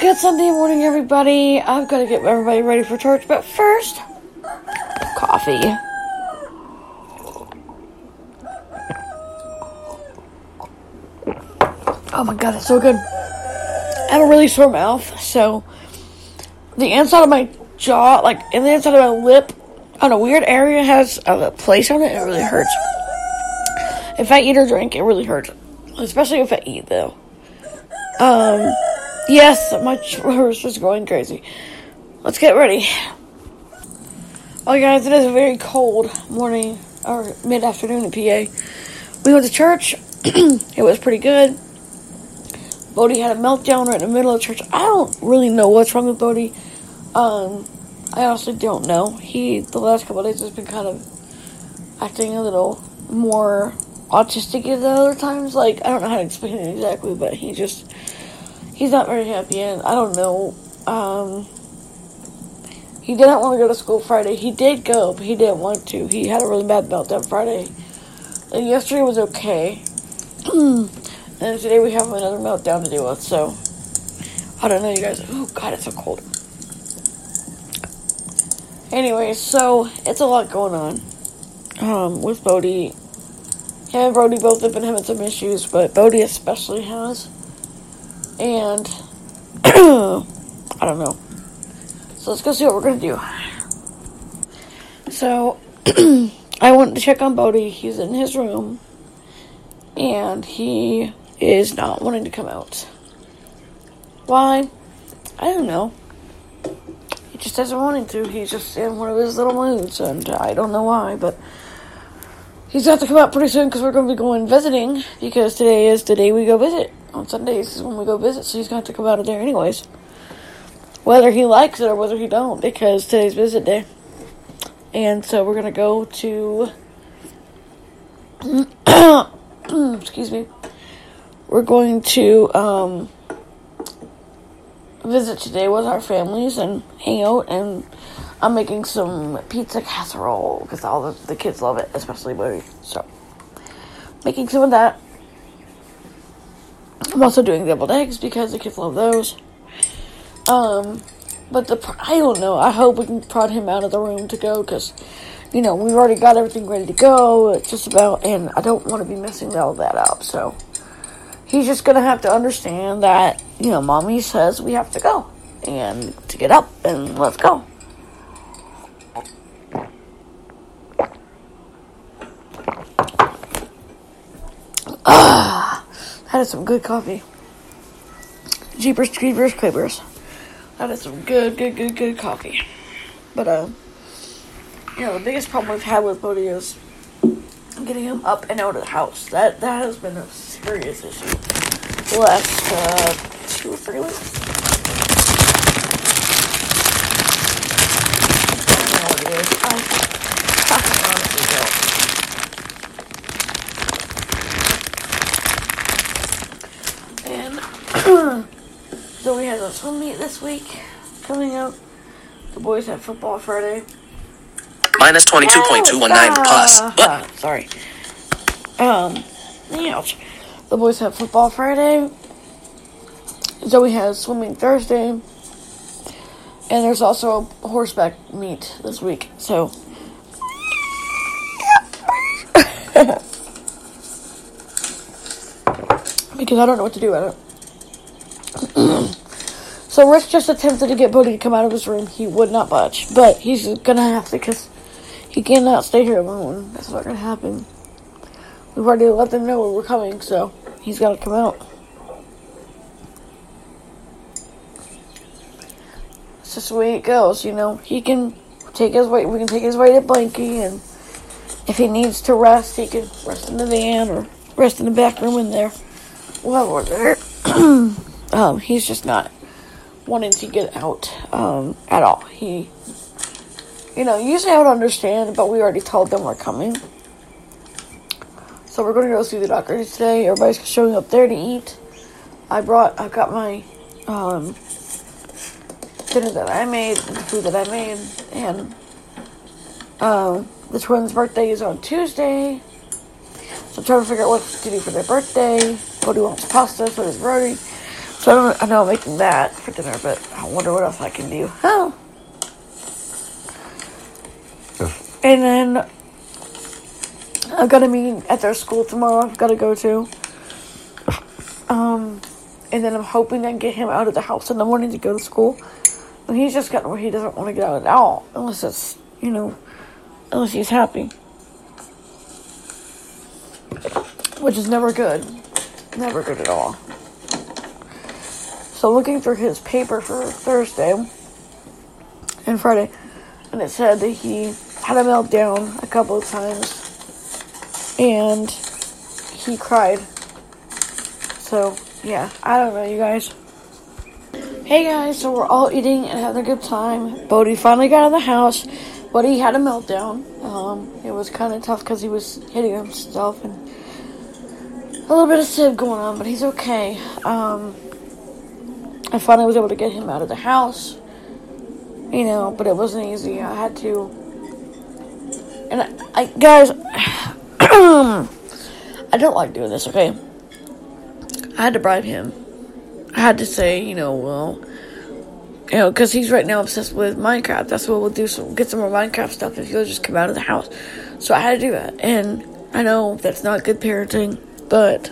Good Sunday morning, everybody. I've got to get everybody ready for church, but first, coffee. Oh my god, it's so good. I have a really sore mouth, so the inside of my jaw, like in the inside of my lip, on a weird area, has a place on it. It really hurts. If I eat or drink, it really hurts, especially if I eat, though. Um. Yes, my horse was going crazy. Let's get ready. Oh, guys, it is a very cold morning or mid afternoon in PA. We went to church. it was pretty good. Bodie had a meltdown right in the middle of church. I don't really know what's wrong with Bodie. Um, I honestly don't know. He, the last couple days, has been kind of acting a little more autistic than other times. Like, I don't know how to explain it exactly, but he just he's not very happy, and I don't know. Um, he didn't want to go to school Friday. He did go, but he didn't want to. He had a really bad meltdown Friday. And yesterday was okay. and today we have another meltdown to deal with, so I don't know, you guys. Oh, God, it's so cold. Anyway, so it's a lot going on um, with Bodie. Him and Brody both have been having some issues, but Bodie especially has and I don't know. So let's go see what we're gonna do. So I went to check on Bodie. He's in his room, and he is not wanting to come out. Why? I don't know. He just doesn't want him to. He's just in one of his little moods, and I don't know why, but he's got to come out pretty soon because we're going to be going visiting because today is the day we go visit on Sundays is when we go visit, so he's going to have to come out of there anyways. Whether he likes it or whether he don't, because today's visit day. And so we're going to go to. excuse me. We're going to um, visit today with our families and hang out. And I'm making some pizza casserole because all the, the kids love it, especially Buddy. So, making some of that I'm also doing deviled eggs because the kids love those. Um, but the I don't know. I hope we can prod him out of the room to go because, you know, we've already got everything ready to go. It's just about, and I don't want to be messing all that up. So he's just gonna have to understand that you know, mommy says we have to go and to get up and let's go. That is some good coffee. Jeepers, creepers, creepers. That is some good, good, good, good coffee. But, uh, you know, the biggest problem we've had with Bodie is getting him up and out of the house. That that has been a serious issue the last uh, two or three weeks. I don't know what it is. I, I honestly don't. So we have a swim meet this week coming up. The boys have football Friday. Minus 22.219 plus. But. Sorry. Um, ouch. The boys have football Friday. Zoe has swimming Thursday. And there's also a horseback meet this week. So. because I don't know what to do with it. So Rich just attempted to get Bodie to come out of his room. He would not budge, but he's gonna have to because he cannot stay here alone. That's not gonna happen. We've already let them know we're coming, so he's got to come out. It's just the way it goes, you know. He can take his way. We can take his way to Blanky, and if he needs to rest, he can rest in the van or rest in the back room in there. Well, we're there. um, he's just not wanting to get out um, at all. He, you know, usually I would understand, but we already told them we're coming. So we're going to go see the doctor today. Everybody's showing up there to eat. I brought, I got my um, dinner that I made, the food that I made, and um, the twins' birthday is on Tuesday. So I'm trying to figure out what to do for their birthday. Cody wants pasta, so does Brody. So I, don't, I know I'm making that for dinner, but I wonder what else I can do. Oh. And then I've got a meeting at their school tomorrow. I've got to go to. Um, and then I'm hoping I can get him out of the house in the morning to go to school. And he's just gotten where he doesn't want to get out at all, unless it's you know, unless he's happy, which is never good, never good at all. So looking through his paper for Thursday and Friday, and it said that he had a meltdown a couple of times and he cried. So, yeah, I don't know, you guys. Hey guys, so we're all eating and having a good time. Bodie finally got out of the house, but he had a meltdown. Um, it was kind of tough because he was hitting himself and a little bit of SIB going on, but he's okay. Um, I finally was able to get him out of the house, you know, but it wasn't easy. I had to, and I, I guys, I don't like doing this. Okay, I had to bribe him. I had to say, you know, well, you know, because he's right now obsessed with Minecraft. That's what we'll do. So get some more Minecraft stuff if he'll just come out of the house. So I had to do that, and I know that's not good parenting, but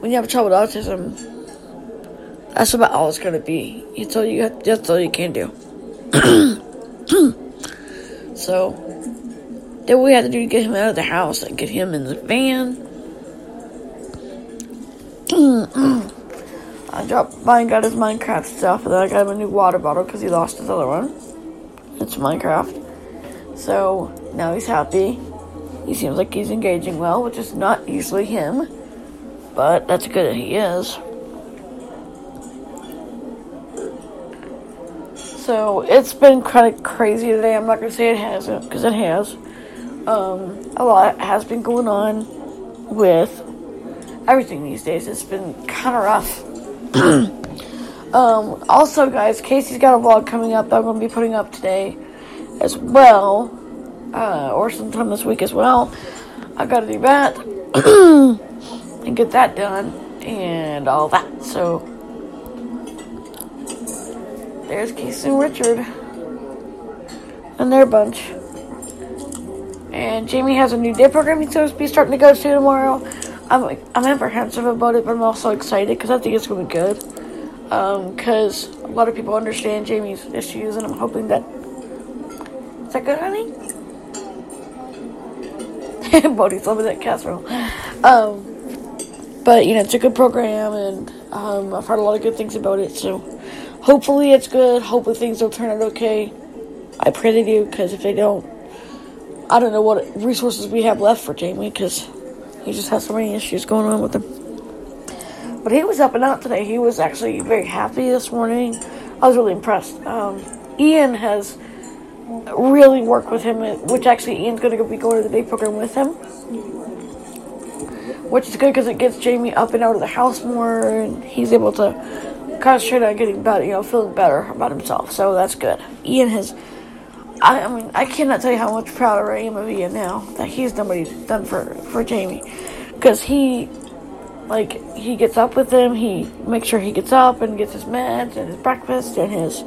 when you have a child with autism that's about all it's gonna be. That's all you have, that's all you can do. so then we had to do get him out of the house and get him in the van. I dropped mine got his Minecraft stuff and then I got him a new water bottle because he lost his other one. It's Minecraft. So now he's happy. He seems like he's engaging well, which is not usually him. But that's good that he is. So it's been kind of crazy today. I'm not gonna say it hasn't because it has. Um, a lot has been going on with everything these days. It's been kind of rough. um, also, guys, Casey's got a vlog coming up that I'm gonna be putting up today as well, uh, or sometime this week as well. I gotta do that and get that done and all that. So there's Casey and Richard and their bunch. And Jamie has a new day program he's supposed to be starting to go to tomorrow. I'm like I'm apprehensive about it, but I'm also excited because I think it's going to be good. Because um, a lot of people understand Jamie's issues, and I'm hoping that. Is that good, honey? Bodie's loving that casserole. Um, but you know, it's a good program, and um, I've heard a lot of good things about it. So hopefully it's good. Hopefully things will turn out okay. I pray they do, because if they don't, I don't know what resources we have left for Jamie, because he just has so many issues going on with him. But he was up and out today. He was actually very happy this morning. I was really impressed. Um, Ian has really worked with him, which actually Ian's going to be going to the day program with him. Which is good because it gets Jamie up and out of the house more, and he's able to concentrate on getting better, you know, feeling better about himself. So that's good. Ian has, I, I mean, I cannot tell you how much prouder I am of Ian now that he's done what he's done for for Jamie, because he, like, he gets up with him. He makes sure he gets up and gets his meds and his breakfast and his,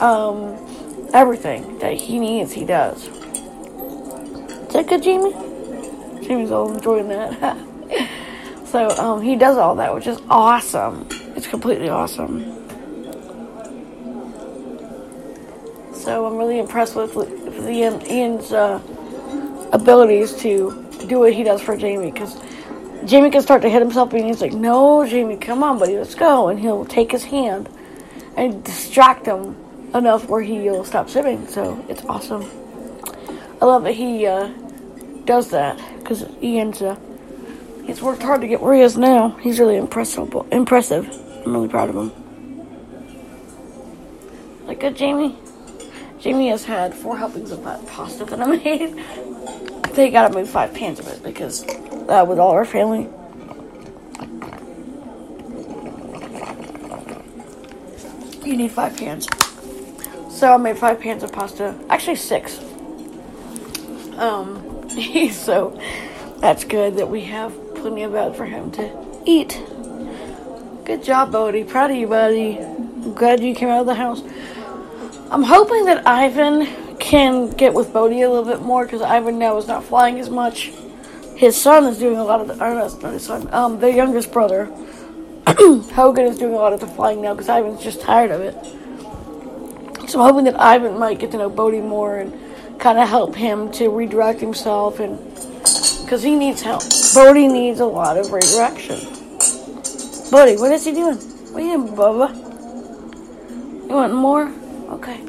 um, everything that he needs. He does. Is that good, Jamie? Jamie's all enjoying that. so um, he does all that, which is awesome. It's completely awesome. So I'm really impressed with, Ian, Ian's uh, abilities to do what he does for Jamie because Jamie can start to hit himself and he's like, "No, Jamie, come on, buddy, let's go." And he'll take his hand and distract him enough where he'll stop sitting. So it's awesome. I love that he uh, does that because Ian's uh, he's worked hard to get where he is now. He's really impressive. Impressive. I'm really proud of him. Like good, Jamie? Jamie has had four helpings of that pasta that I made. they gotta move five pans of it because uh, with all our family. You need five pans. So I made five pans of pasta. Actually, six. Um, so that's good that we have plenty of that for him to eat. Good job, Bodie. Proud of you, buddy. I'm glad you came out of the house. I'm hoping that Ivan can get with Bodie a little bit more because Ivan now is not flying as much. His son is doing a lot of the, or no, not his son, um, their youngest brother, Hogan is doing a lot of the flying now because Ivan's just tired of it. So I'm hoping that Ivan might get to know Bodie more and kind of help him to redirect himself and because he needs help. Bodie needs a lot of redirection. Bodie, what is he doing? What are you doing, Bubba? You want more? Okay.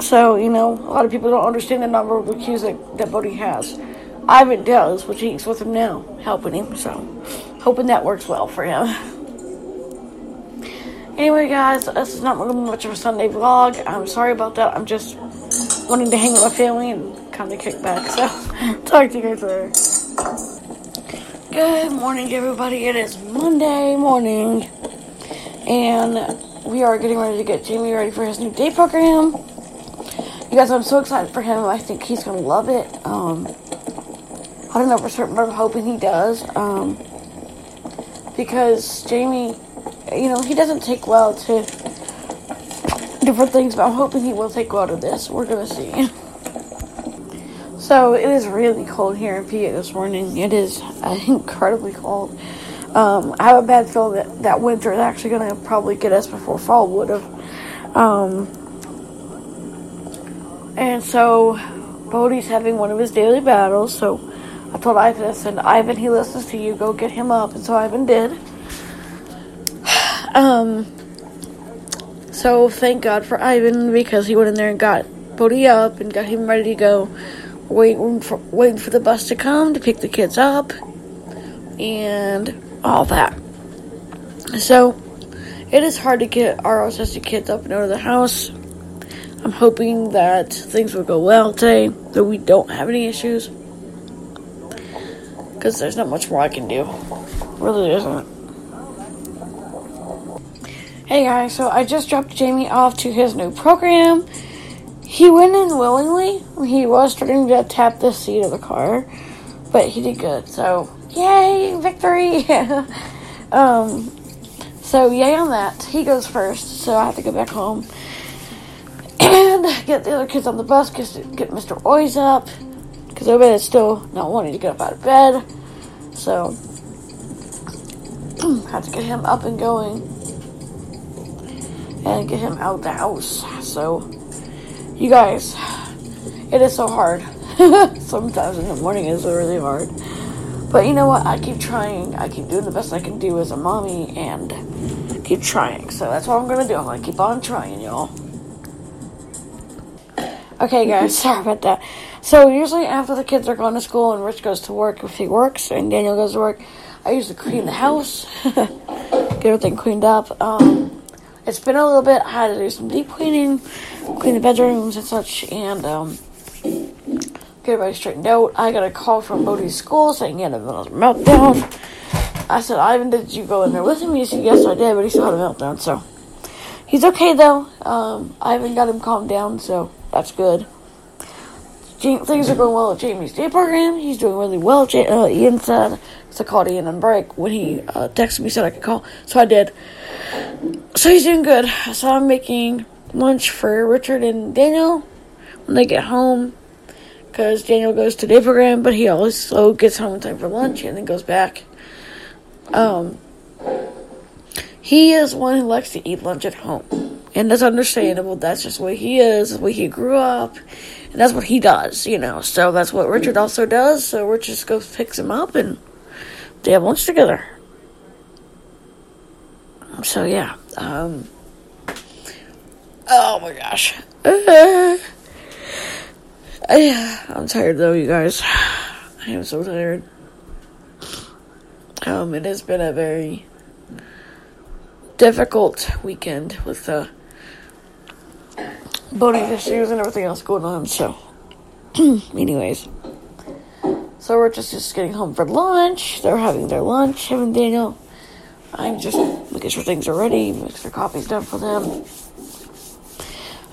So, you know, a lot of people don't understand the number of cues that, that Bodie has. Ivan does, which he's with him now, helping him, so hoping that works well for him. Anyway, guys, this is not really much of a Sunday vlog. I'm sorry about that. I'm just wanting to hang with my family and kind of kick back. So, talk to you guys later. Good morning, everybody. It is Monday morning, and we are getting ready to get Jamie ready for his new day program. You guys, I'm so excited for him. I think he's gonna love it. Um, I don't know for certain, but I'm hoping he does. Um, because Jamie, you know, he doesn't take well to different things, but I'm hoping he will take well to this. We're gonna see. So it is really cold here in PA this morning. It is uh, incredibly cold. Um, I have a bad feeling that, that winter is actually going to probably get us before fall would have. Um, and so Bodie's having one of his daily battles. So I told Ivan, I said, Ivan, he listens to you. Go get him up. And so Ivan did. Um, so thank God for Ivan because he went in there and got Bodie up and got him ready to go waiting for waiting for the bus to come to pick the kids up and all that. So it is hard to get our autistic kids up and out of the house. I'm hoping that things will go well today, that we don't have any issues. Because there's not much more I can do. Really isn't. Hey guys, so I just dropped Jamie off to his new program. He went in willingly. He was starting to tap the seat of the car, but he did good. So, yay, victory! um, so, yay on that. He goes first, so I have to go back home and get the other kids on the bus, get, Mr. Oys up, because everybody is still not wanting to get up out of bed. So, I have to get him up and going and get him out the house. So, you guys, it is so hard. Sometimes in the morning is really hard. But you know what? I keep trying. I keep doing the best I can do as a mommy and keep trying. So that's what I'm going to do. I'm going to keep on trying, y'all. Okay, guys, sorry about that. So, usually after the kids are gone to school and Rich goes to work, if he works, and Daniel goes to work, I usually clean the house, get everything cleaned up. Um, it's been a little bit. I had to do some deep cleaning, clean the bedrooms and such, and um, get everybody straightened out. I got a call from Bodie's school saying he had a meltdown. I said, Ivan, did you go in there with him? He said, yes, I did, but he still had a meltdown, so. He's okay, though. Um, Ivan got him calmed down, so that's good. Things are going well at Jamie's day program. He's doing really well. Uh, Ian said, so I called Ian on break when he uh, texted me, said I could call. So I did. So he's doing good. So I'm making lunch for Richard and Daniel when they get home. Because Daniel goes to day program, but he also gets home in time for lunch and then goes back. Um, he is one who likes to eat lunch at home. And that's understandable. That's just way he is, the way he grew up. And that's what he does, you know. So that's what Richard also does. So Richard just goes picks him up and they have lunch together. So yeah. Um, oh my gosh. I'm tired though, you guys. I am so tired. Um, it has been a very difficult weekend with the boating issues and everything else going on. So, anyways, so we're just just getting home for lunch. They're having their lunch. Him and Daniel. I'm just making sure things are ready, make sure coffee's done for them.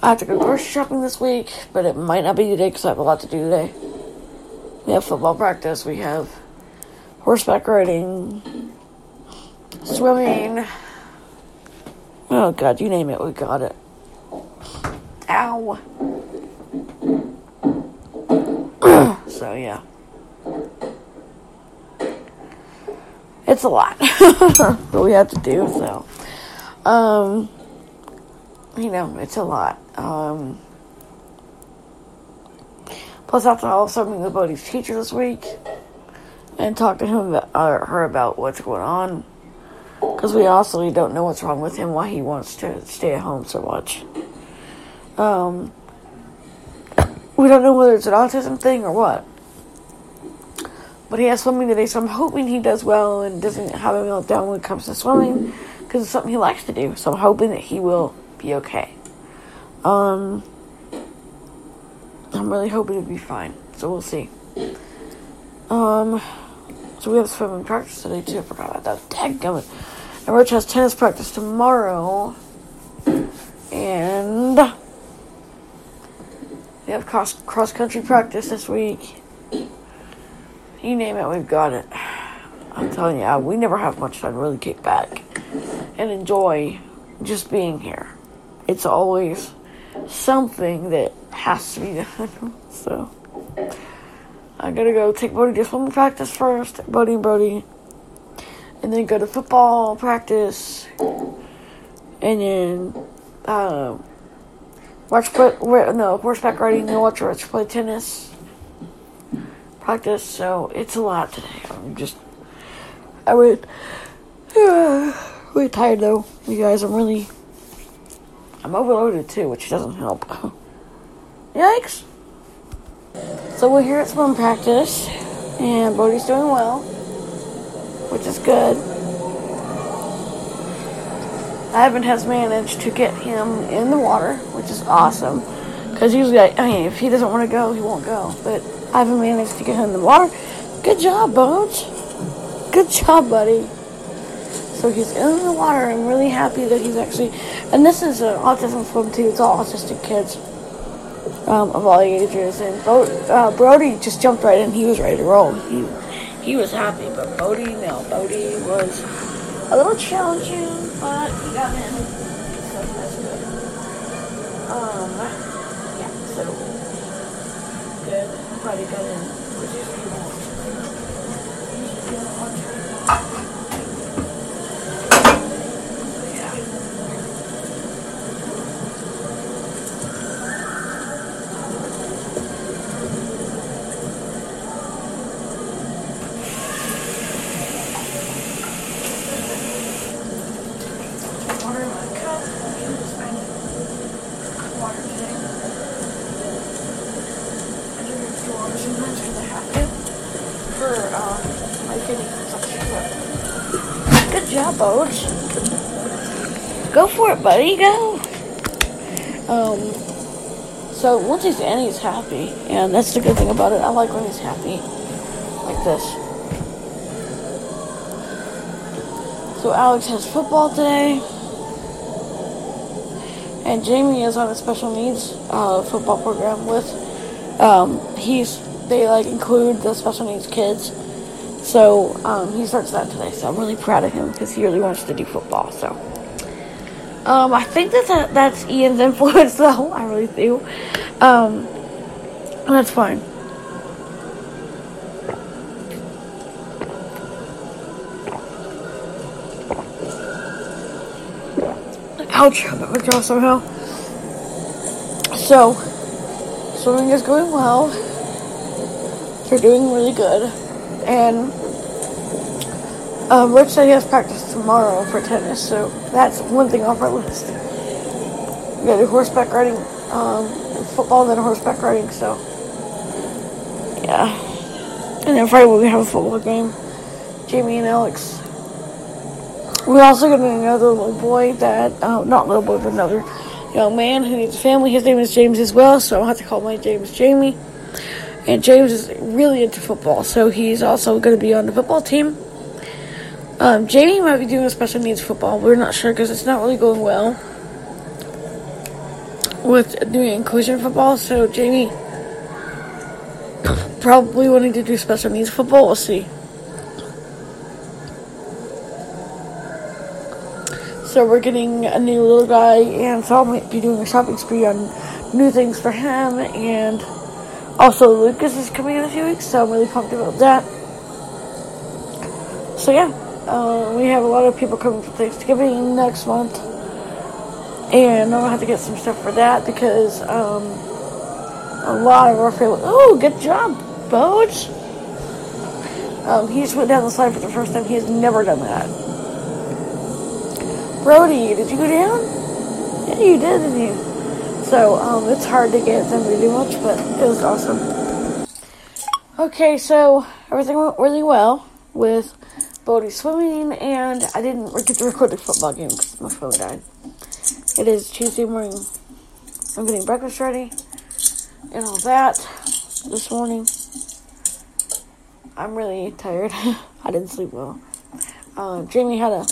I have to go grocery shopping this week, but it might not be today because I have a lot to do today. We have football practice. We have horseback riding. swimming. Oh god, you name it, we got it. Ow. so yeah. It's a lot that we have to do, so um you know, it's a lot. Um plus I have to also meet with Bodie's teacher this week and talk to him about, uh, her about what's going on because we also don't know what's wrong with him, why he wants to stay at home so much. Um, we don't know whether it's an autism thing or what. But he has swimming today, so I'm hoping he does well and doesn't have a meltdown when it comes to swimming because it's something he likes to do. So I'm hoping that he will be okay. Um, I'm really hoping to be fine. So we'll see. Um, so we have swimming practice today too. I forgot about that. Dadgummit. And Rich has tennis practice tomorrow. And we have cross cross country practice this week. You name it, we've got it. I'm telling you, we never have much time to really kick back and enjoy just being here. It's always something that has to be done. so I gotta go take Bodie to swimming practice first, Bodie and and then go to football practice, and then uh, watch play, no horseback riding, then watch Rich play tennis practice. So it's a lot today. I'm just I would uh, really tired though, you guys. I'm really I'm overloaded too, which doesn't help. Yikes. So we're here at swim practice, and Bodie's doing well, which is good. Ivan has managed to get him in the water, which is awesome. Because usually, I, I mean, if he doesn't want to go, he won't go. But Ivan managed to get him in the water. Good job, Bones. Good job, buddy. So he's in the water. I'm really happy that he's actually. And this is an autism swim too. It's all autistic kids um, of all ages. And Bo- uh, Brody just jumped right in. He was ready to roll. He he was happy, but Bodie, no, Bodie was a little challenging, but he got in. So that's good. Um, yeah, so good. Everybody got in, which is what you want. Usually you don't want to. Yeah. Water in my cup. I'm just finding water today. I drink extra water sometimes because I have to for um, my kidney consumption. Good job, Boge. Go for it, buddy. Go. Um. So once he's in, he's happy, and that's the good thing about it. I like when he's happy, like this. So Alex has football today. And Jamie is on a special needs uh, football program with. Um, he's they like include the special needs kids, so um, he starts that today. So I'm really proud of him because he really wants to do football. So um, I think that's a, that's Ian's influence though. I really do. Um, that's fine. Ouch, my jaw somehow. So, swimming is going well. They're doing really good. And um, he has practice tomorrow for tennis, so that's one thing off our list. We gotta do horseback riding, um, football, and then horseback riding, so yeah. And then Friday we have a football game. Jamie and Alex we're also getting another little boy that, uh, not little boy, but another young man who needs a family. His name is James as well, so I'll have to call my James Jamie. And James is really into football, so he's also to be on the football team. Um, Jamie might be doing a special needs football. We're not sure because it's not really going well with doing inclusion football. So Jamie probably wanting to do special needs football. We'll see. So we're getting a new little guy, and so I'll be doing a shopping spree on new things for him. And also, Lucas is coming in a few weeks, so I'm really pumped about that. So yeah, uh, we have a lot of people coming for Thanksgiving next month, and I'm gonna have to get some stuff for that because um, a lot of our family. Oh, good job, Boats. Um, he just went down the slide for the first time. He has never done that. Brody, did you go down? Yeah, you did, didn't you? So, um, it's hard to get them to do much, but it was awesome. Okay, so everything went really well with Bodie swimming, and I didn't get to record the football game because my phone died. It is Tuesday morning. I'm getting breakfast ready and all that this morning. I'm really tired. I didn't sleep well. Uh, Jamie had a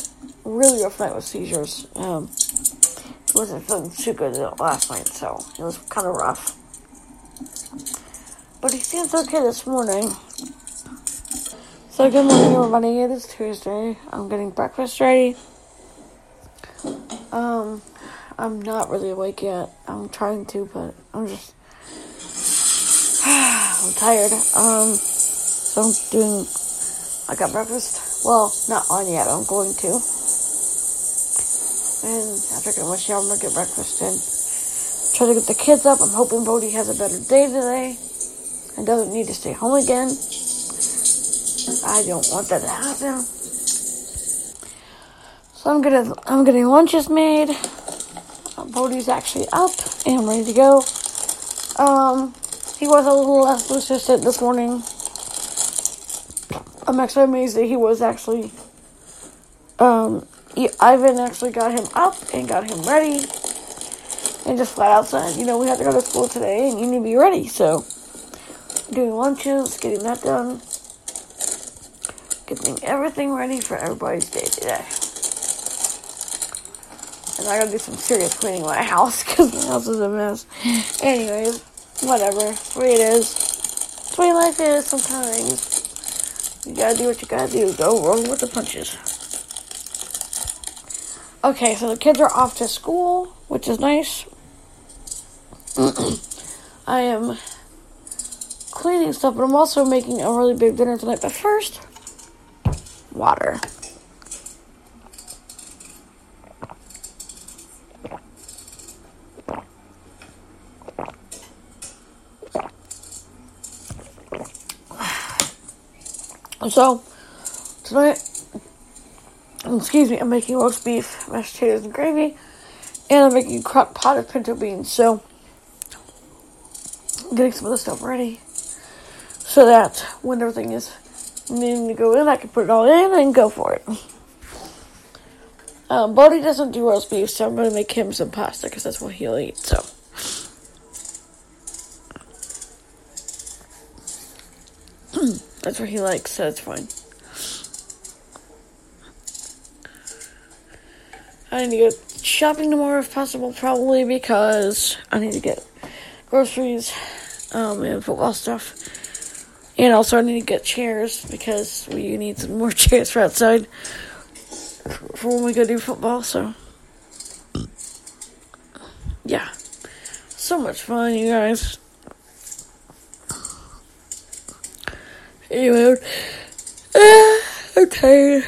really rough night with seizures. Um, he wasn't feeling too good last night, so it was kind of rough. But he seems okay this morning. So good morning, everybody. It is Tuesday. I'm getting breakfast ready. Um, I'm not really awake yet. I'm trying to, but I'm just I'm tired. Um, so I'm doing. I got breakfast. Well, not on yet. I'm going to. And after getting my shower, I'm gonna get breakfast and try to get the kids up. I'm hoping Bodie has a better day today and doesn't need to stay home again. I don't want that to happen. So I'm gonna I'm getting lunches made. Bodie's actually up and ready to go. Um, he was a little less persistent this morning. I'm actually amazed that he was actually um, he, Ivan actually got him up and got him ready. And just flat out said, you know, we have to go to school today and you need to be ready. So, doing lunches, getting that done, getting everything ready for everybody's day today. And I gotta do some serious cleaning my house because my house is a mess. Anyways, whatever. The way it is. It's the way life is sometimes. You gotta do what you gotta do. Go roll with the punches. Okay, so the kids are off to school, which is nice. I am cleaning stuff, but I'm also making a really big dinner tonight. But first, water. So, tonight excuse me, I'm making roast beef, mashed potatoes, and gravy, and I'm making a crock pot of pinto beans. So, I'm getting some of the stuff ready so that when everything is needing to go in, I can put it all in and go for it. Um, Bodie doesn't do roast beef, so I'm going to make him some pasta because that's what he'll eat. So. that's what he likes, so it's fine. I need to go shopping tomorrow if possible, probably because I need to get groceries um, and football stuff. And also, I need to get chairs because we need some more chairs for outside for when we go do football. So, yeah, so much fun, you guys. Anyway, uh, I'm tired.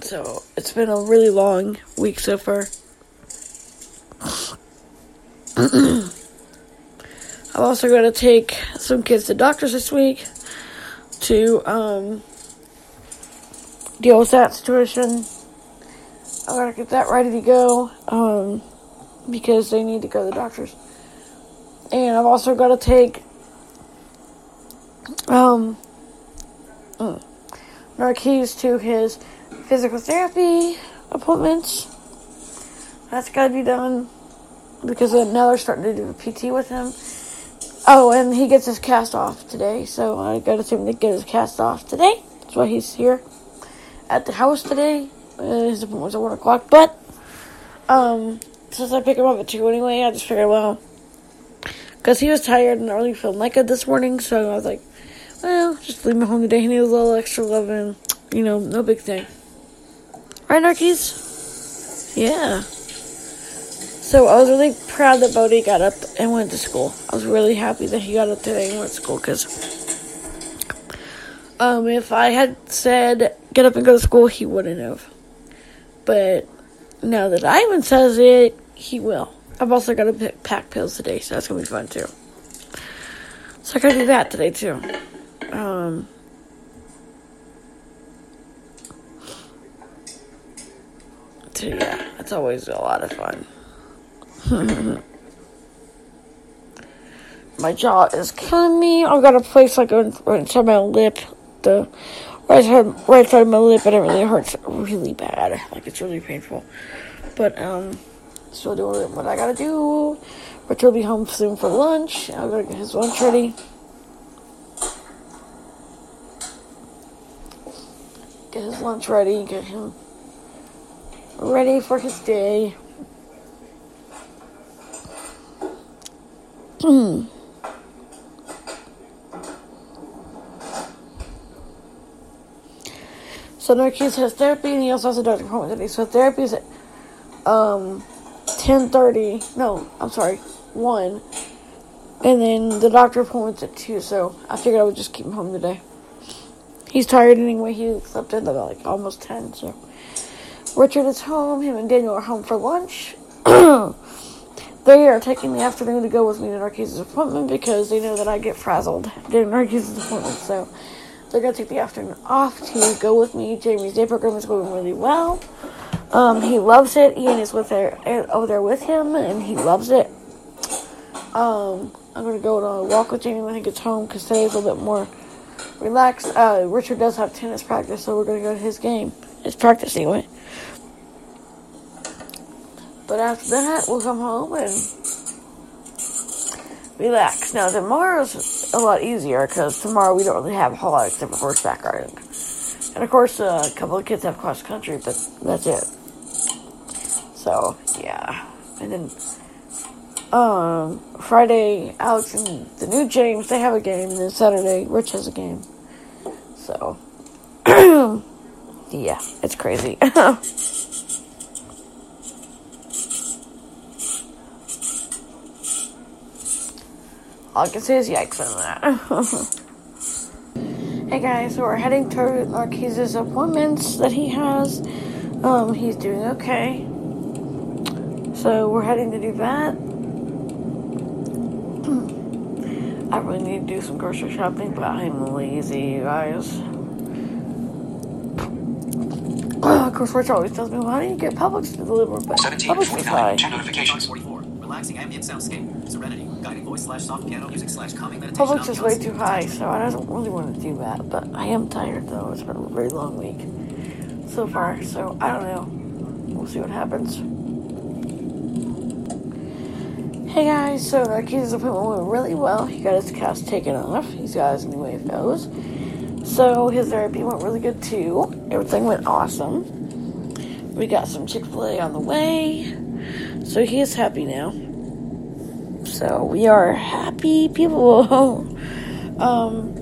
So it's been a really long week so far. Also got to take some kids to doctors this week to um, deal with that situation. I gotta get that ready to go um, because they need to go to the doctors. And I've also got to take um, mm, to his physical therapy appointments. That's got to be done because now they're starting to do the PT with him. Oh, and he gets his cast off today, so I got to him to get his cast off today. That's why he's here at the house today. Uh, his appointment was at 1 o'clock, but um, since I pick him up at 2 anyway, I just figured, well, because he was tired and really feeling like it this morning, so I was like, well, just leave him home today. He needs a little extra loving you know, no big thing. Right, Narkees? Yeah. So I was really proud that Bodie got up and went to school. I was really happy that he got up today and went to school because um, if I had said get up and go to school, he wouldn't have. But now that Ivan says it, he will. I've also got to pack pills today, so that's gonna be fun too. So I gotta do that today too. Um, so yeah, it's always a lot of fun. My jaw is killing me. I've got a place like right inside my lip, the right side, right side of my lip, and it really hurts really bad. Like it's really painful. But um, still doing what I gotta do. Richard will be home soon for lunch. I'm gonna get his lunch ready. Get his lunch ready. Get him ready for his day. So Narcisse has therapy and he also has a doctor appointment today. So therapy is at um ten thirty. No, I'm sorry, one. And then the doctor appointment's at two. So I figured I would just keep him home today. He's tired anyway. He slept in like almost ten. So Richard is home. Him and Daniel are home for lunch. they are taking the afternoon to go with me to Narcissus' appointment because they know that I get frazzled during Narcissus' appointment. So they're going to take the afternoon off to go with me. Jamie's day program is going really well. Um, he loves it. Ian is with there over there with him, and he loves it. Um, I'm gonna go on a walk with Jamie when he gets home because today's a little bit more relaxed. Uh, Richard does have tennis practice, so we're gonna go to his game. His practice anyway. But after that, we'll come home and relax. Now tomorrow's a lot easier because tomorrow we don't really have a whole lot except for horseback riding, and of course uh, a couple of kids have cross country, but that's it. So yeah, and then um, Friday, Alex and the new James they have a game, and then Saturday Rich has a game. So yeah, it's crazy. All I can say is yikes on that. hey guys, so we're heading to Marquise's appointments that he has. Um, he's doing okay. So we're heading to do that. I really need to do some grocery shopping, but I'm lazy, you guys. of course, Rich always tells me, well, how do you get Publix to deliver? But Publix is high. notifications. 44. Relaxing ambient soundscape. Serenity. Guiding voice slash soft piano music slash calming meditation. Publix is way too high, so I don't really want to do that. But I am tired, though. It's been a very long week so far, so I don't know. We'll see what happens. Hey guys, so Narcissus' appointment went really well. He got his cast taken off. He's got his new AFOs. So his therapy went really good too. Everything went awesome. We got some Chick fil A on the way. So he is happy now. So we are happy people. um,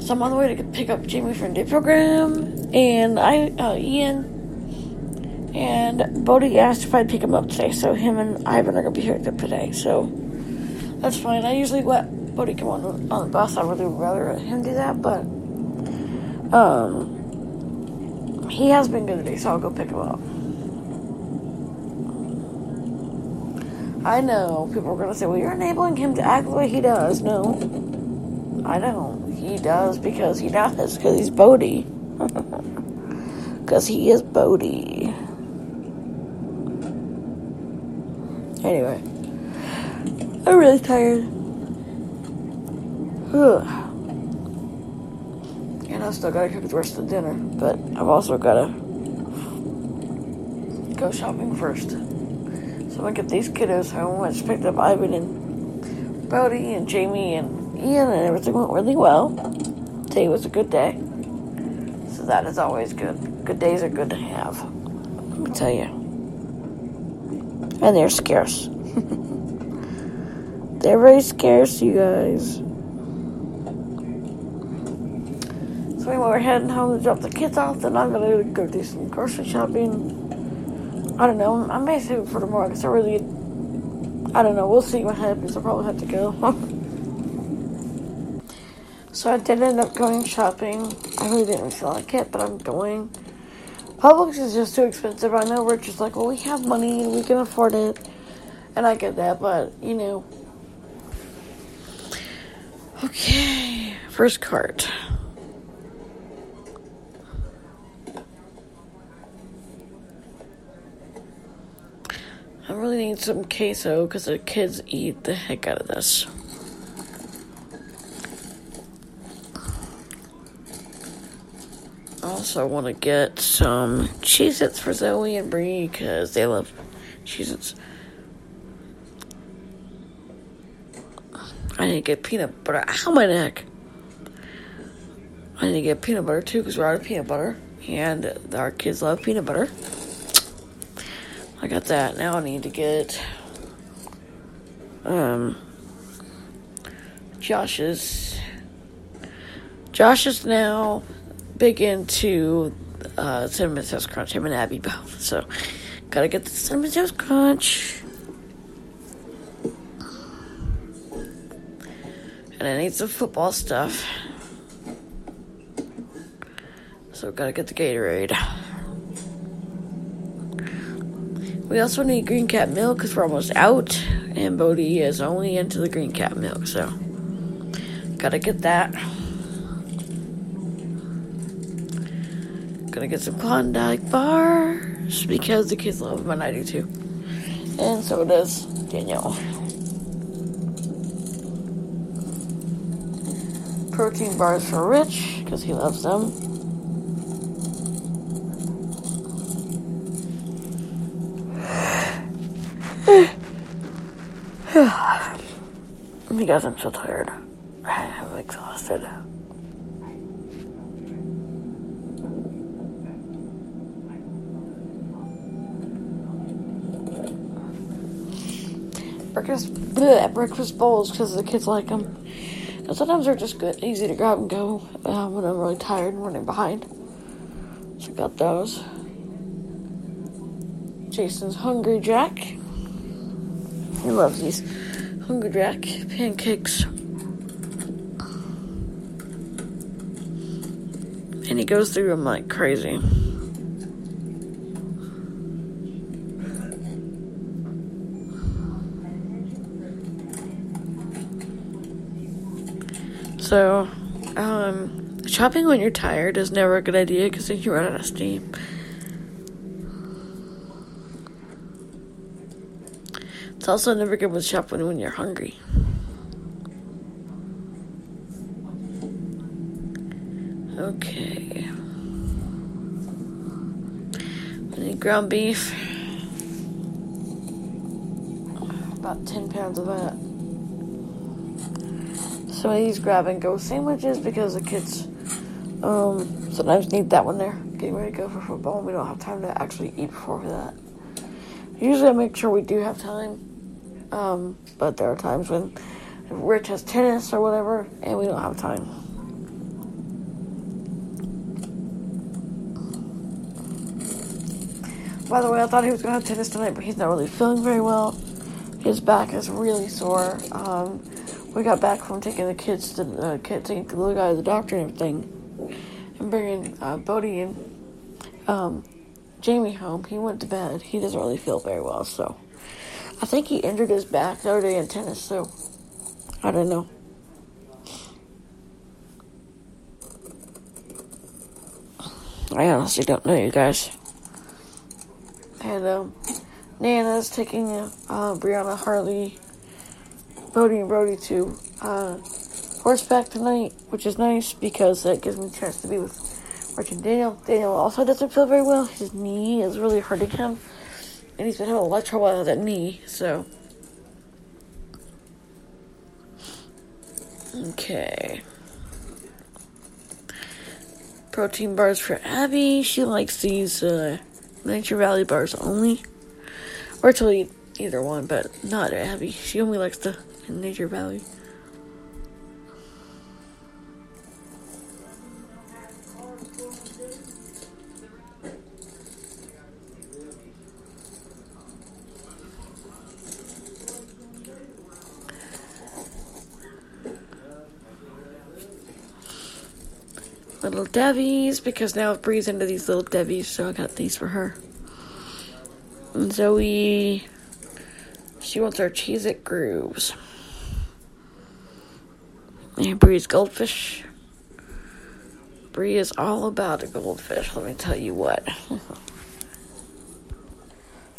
so I'm on the way to pick up Jamie from day program, and I, uh, Ian, and Bodie asked if I'd pick him up today. So him and Ivan are gonna be here today. So that's fine. I usually let Bodie come on on the bus. I would really rather him do that, but um, he has been good today, so I'll go pick him up. I know people are going to say, well, you're enabling him to act the way he does. No, I don't. He does because he does, because he's Bodie. Because he is Bodie. Anyway, I'm really tired. Ugh. And I still gotta cook the rest of the dinner, but I've also gotta go shopping first. So I get these kiddos home. I just picked up Ivan and Brody and Jamie and Ian, and everything went really well. Today was a good day. So that is always good. Good days are good to have. Let me tell you. And they're scarce. they're very scarce, you guys. So anyway, we're heading home to drop the kids off. Then I'm gonna go do some grocery shopping. I don't know. I may save it for tomorrow because I really, I don't know. We'll see what happens. I'll probably have to go. so I did end up going shopping. I really didn't feel like it, but I'm going. Publix is just too expensive. I know we're just like, well, we have money and we can afford it, and I get that, but you know. Okay, first cart. I really need some queso because the kids eat the heck out of this. I also want to get some Cheez Its for Zoe and Bree because they love Cheez Its. I need to get peanut butter. Ow, my neck. I need to get peanut butter too because we're out of peanut butter. And our kids love peanut butter. I got that. Now I need to get um Josh's Josh is now big into uh, cinnamon toast crunch. Him and Abby both. So gotta get the cinnamon toast crunch. And I need some football stuff. So gotta get the Gatorade. We also need green cat milk because we're almost out, and Bodie is only into the green cat milk, so gotta get that. Gonna get some Klondike bars because the kids love them and I do too, and so does Danielle. Protein bars for Rich because he loves them. Because I'm so tired. I'm exhausted. Breakfast, bleh, breakfast bowls because the kids like them. And sometimes they're just good, easy to grab and go uh, when I'm really tired and running behind. So I got those. Jason's Hungry Jack. He loves these Hungry Jack pancakes. And he goes through them like crazy. So, um, shopping when you're tired is never a good idea because then you run out of steam. It's also never good to shop when, you're hungry. Okay. I need ground beef. About 10 pounds of that. Of these grab and go sandwiches because the kids um, sometimes need that when they're getting ready to go for football. We don't have time to actually eat before that. Usually I make sure we do have time. Um, but there are times when Rich has tennis or whatever and we don't have time. By the way, I thought he was going to have tennis tonight, but he's not really feeling very well. His back is really sore. Um, we got back from taking the kids to the uh, taking the little guy to the doctor and everything, and bringing uh, Bodie and um, Jamie home. He went to bed. He doesn't really feel very well, so I think he injured his back the other day in tennis. So I don't know. I honestly don't know, you guys. And um, Nana's taking uh, Brianna Harley, Bodie and Brody to uh, horseback tonight, which is nice because that gives me a chance to be with Rich and Daniel. Daniel also doesn't feel very well. His knee is really hurting him, and he's been having a lot of trouble with that knee. So, okay. Protein bars for Abby. She likes these uh, Nature Valley bars only. Or to eat either one, but not Abby. She only likes the Nature Valley. Debbie's because now Bree's into these little Debbie's, so I got these for her. And Zoe, she wants our Cheez It grooves. And Bree's goldfish. Bree is all about a goldfish, let me tell you what.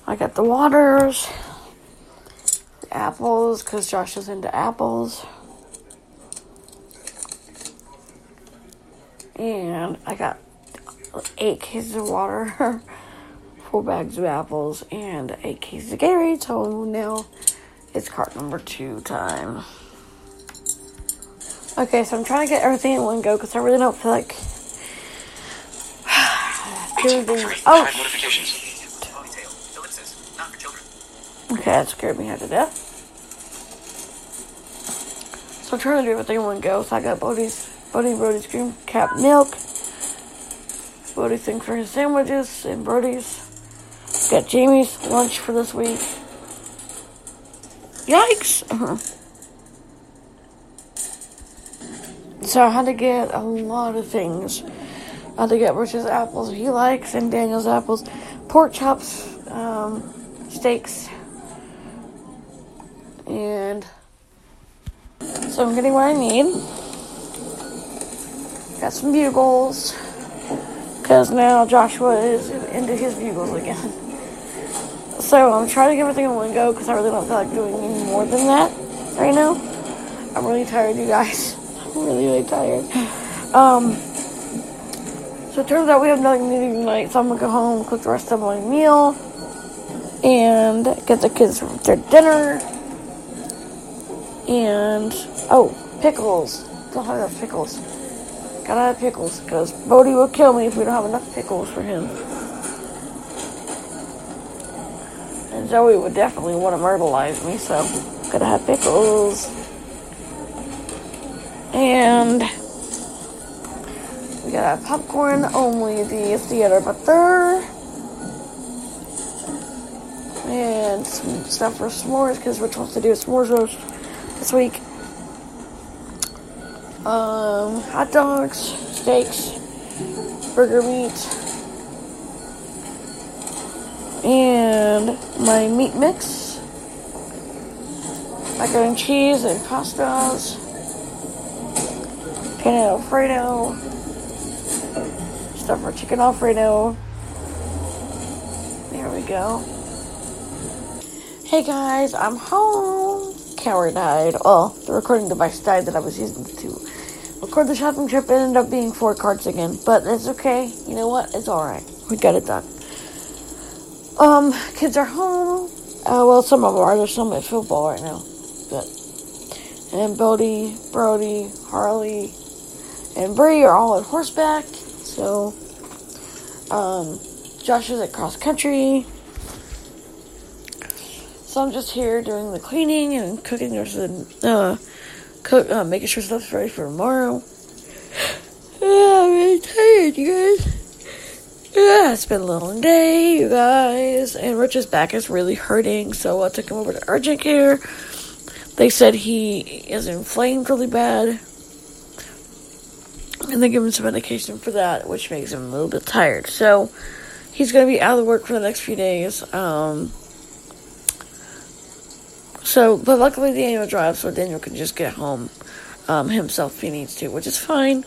I got the waters, the apples, because Josh is into apples. And I got eight cases of water, four bags of apples, and eight cases of Gatorade. So now it's cart number two time. Okay, so I'm trying to get everything in one go because I really don't feel like doing things. Oh, Five notifications. Ponytail. Ellipsis. Not for children. Okay, that scared me half to death. So I'm trying to do everything in one go. So I got Bodie's, Bodie and Brody's cream cap milk. Bodie thing for his sandwiches and Brody's. Got Jamie's lunch for this week. Yikes! Uh-huh. So I had to get a lot of things. I had to get Rich's apples he likes and Daniel's apples, pork chops, um, steaks, and so I'm getting what I need. Got some bugles because now Joshua is into his bugles again. So I'm trying to get everything in one go because I really don't feel like doing any more than that right now. I'm really tired, you guys. I'm really, really tired. Um, so it turns out we have nothing to do tonight, so I'm gonna go home, cook the rest of my meal, and get the kids their dinner. And oh, pickles. Don't have enough pickles. Gotta have pickles, because Bodie will kill me if we don't have enough pickles for him. And Zoe would definitely want to myrtleize me, so gotta have pickles. And we gotta have popcorn, only the theater butter. And some stuff for s'mores, because Rich wants to do a s'mores roast this week. Um, hot dogs, steaks, burger meat, and my meat mix, macaroni and cheese and pastas, pan alfredo, stuff for chicken alfredo. There we go. Hey guys, I'm home. Camera died. Oh, the recording device died that I was using to record the shopping trip. Ended up being four cards again, but it's okay. You know what? It's alright. We got it done. Um, kids are home. Uh, well, some of them are. There's some at football right now. But, and Bodie, Brody, Harley, and Bree are all at horseback. So, um, Josh is at cross country. So I'm just here doing the cleaning and cooking. There's a, uh, cook, uh, making sure stuff's ready for tomorrow. Yeah, I'm really tired, you guys. Yeah, it's been a long day, you guys. And Rich's back is really hurting, so I took him over to urgent care. They said he is inflamed really bad. And they give him some medication for that, which makes him a little bit tired. So he's going to be out of work for the next few days. Um, so, but luckily Daniel drives, so Daniel can just get home um, himself if he needs to, which is fine.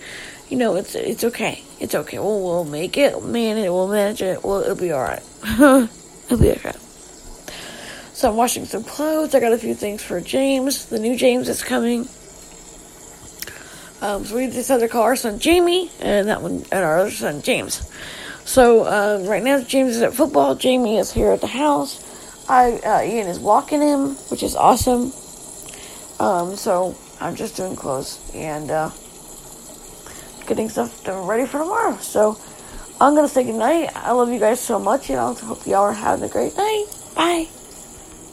You know, it's it's okay. It's okay. We'll we'll make it, man. It we'll manage it. Well, it'll be all right. it'll be okay. So I'm washing some clothes. I got a few things for James. The new James is coming. Um, so we decided to call our son Jamie, and that one, and our other son James. So uh, right now James is at football. Jamie is here at the house. I uh, Ian is walking him, which is awesome. Um, so I'm just doing clothes and uh, getting stuff ready for tomorrow. So I'm gonna say goodnight. I love you guys so much, and I hope y'all are having a great night. Bye.